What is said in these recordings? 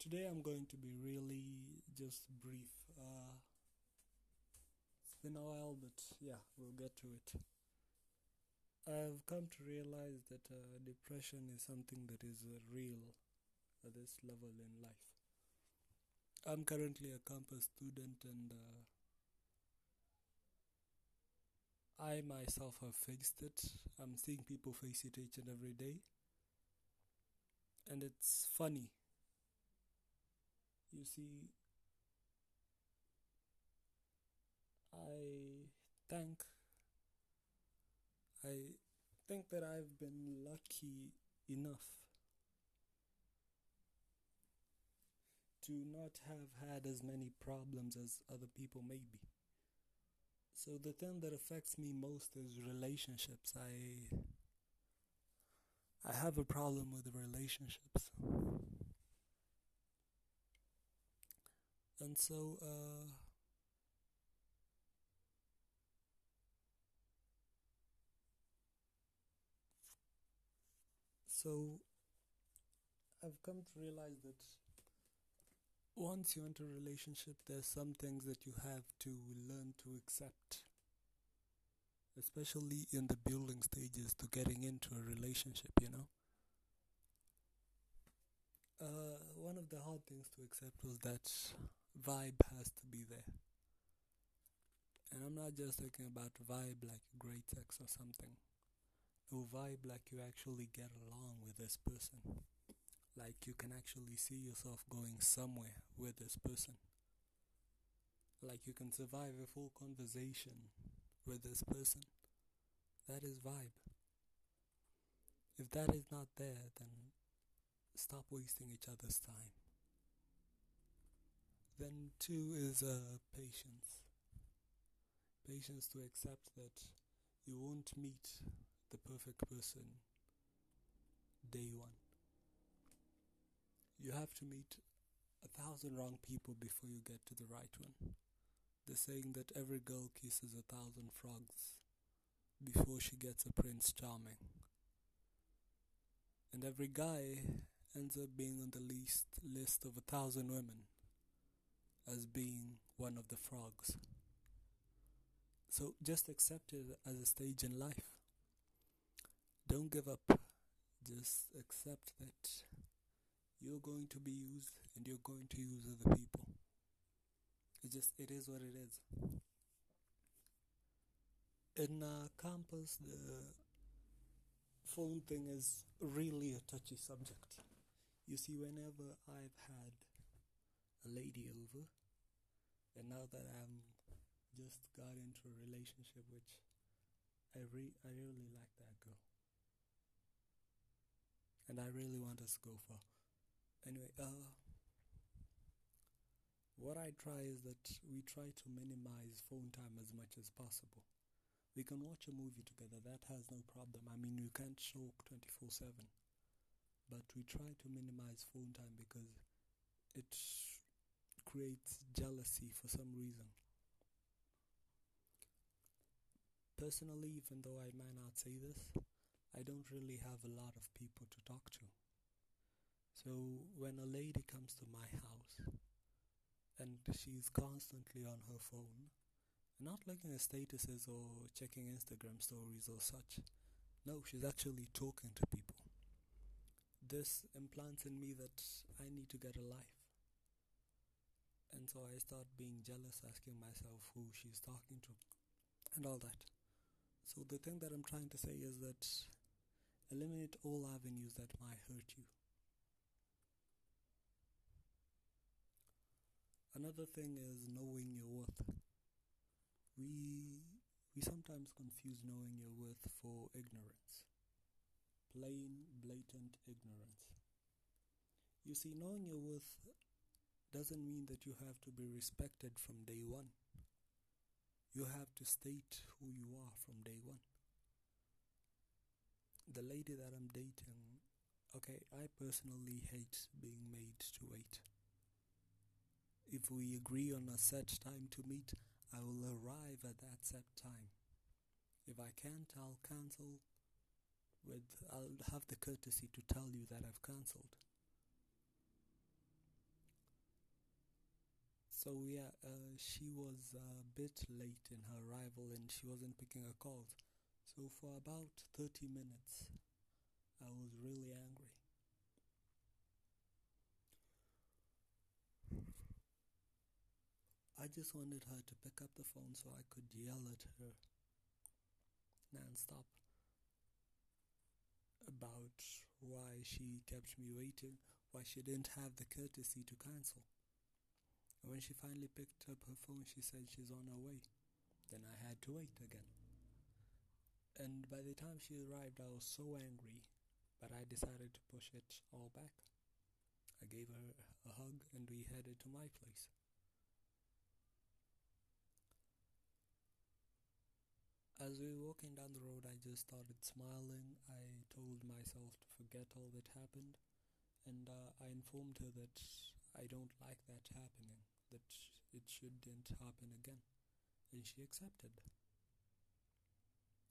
Today I'm going to be really just brief. Uh, it's been a while, but yeah, we'll get to it. I've come to realize that uh, depression is something that is uh, real at this level in life. I'm currently a campus student and uh, I myself have faced it. I'm seeing people face it each and every day. And it's funny you see, I think I think that I've been lucky enough to not have had as many problems as other people maybe. So the thing that affects me most is relationships. I I have a problem with relationships. And so uh, so I've come to realize that once you enter a relationship, there's some things that you have to learn to accept, especially in the building stages to getting into a relationship, you know. Uh, one of the hard things to accept was that vibe has to be there. And I'm not just talking about vibe like great sex or something. No vibe like you actually get along with this person. Like you can actually see yourself going somewhere with this person. Like you can survive a full conversation with this person. That is vibe. If that is not there, then stop wasting each other's time. Then two is uh, patience. Patience to accept that you won't meet the perfect person day one. You have to meet a thousand wrong people before you get to the right one. The saying that every girl kisses a thousand frogs before she gets a prince charming. And every guy ends up being on the least list of a thousand women as being one of the frogs. So just accept it as a stage in life. Don't give up. Just accept that you're going to be used and you're going to use other people. It just it is what it is. In uh, campus, the phone thing is really a touchy subject. You see, whenever I've had a lady over, and now that I'm just got into a relationship, which I re I really like that girl, and I really want us to go for. Anyway, uh, what I try is that we try to minimize phone time as much as possible. We can watch a movie together, that has no problem. I mean, you can't show 24 7. But we try to minimize phone time because it creates jealousy for some reason. Personally, even though I might not say this, I don't really have a lot of people to talk to. So when a lady comes to my house and she's constantly on her phone, not looking at statuses or checking Instagram stories or such, no, she's actually talking to people. This implants in me that I need to get a life. And so I start being jealous, asking myself who she's talking to, and all that. So the thing that I'm trying to say is that eliminate all avenues that might hurt you. Another thing is knowing your worth. We we sometimes confuse knowing your worth for ignorance. Plain, blatant ignorance. You see, knowing your worth doesn't mean that you have to be respected from day one. You have to state who you are from day one. The lady that I'm dating, okay, I personally hate being made to wait. If we agree on a set time to meet, I will arrive at that set time. If I can't, I'll cancel with I'll have the courtesy to tell you that I've cancelled. So yeah, uh, she was a bit late in her arrival and she wasn't picking her calls. So for about 30 minutes, I was really angry. I just wanted her to pick up the phone so I could yell at her non-stop about why she kept me waiting, why she didn't have the courtesy to cancel. And when she finally picked up her phone, she said she's on her way. Then I had to wait again. And by the time she arrived, I was so angry, but I decided to push it all back. I gave her a hug and we headed to my place. As we were walking down the road, I just started smiling. I told myself to forget all that happened, and uh, I informed her that I don't like that happening, that it shouldn't happen again, and she accepted.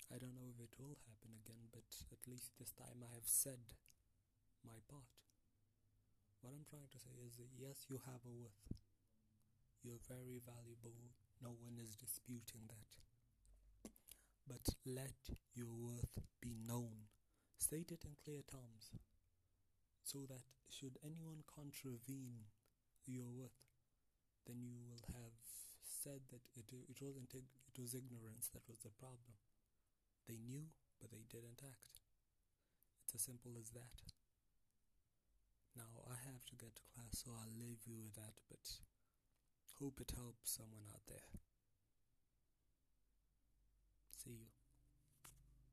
I don't know if it will happen again, but at least this time I have said my part. What I'm trying to say is that yes, you have a worth. You're very valuable. No one is disputing that but let your worth be known. State it in clear terms, so that should anyone contravene your worth, then you will have said that it, it wasn't it was ignorance that was the problem. They knew, but they didn't act. It's as simple as that. Now I have to get to class, so I'll leave you with that, but hope it helps someone out there. See you.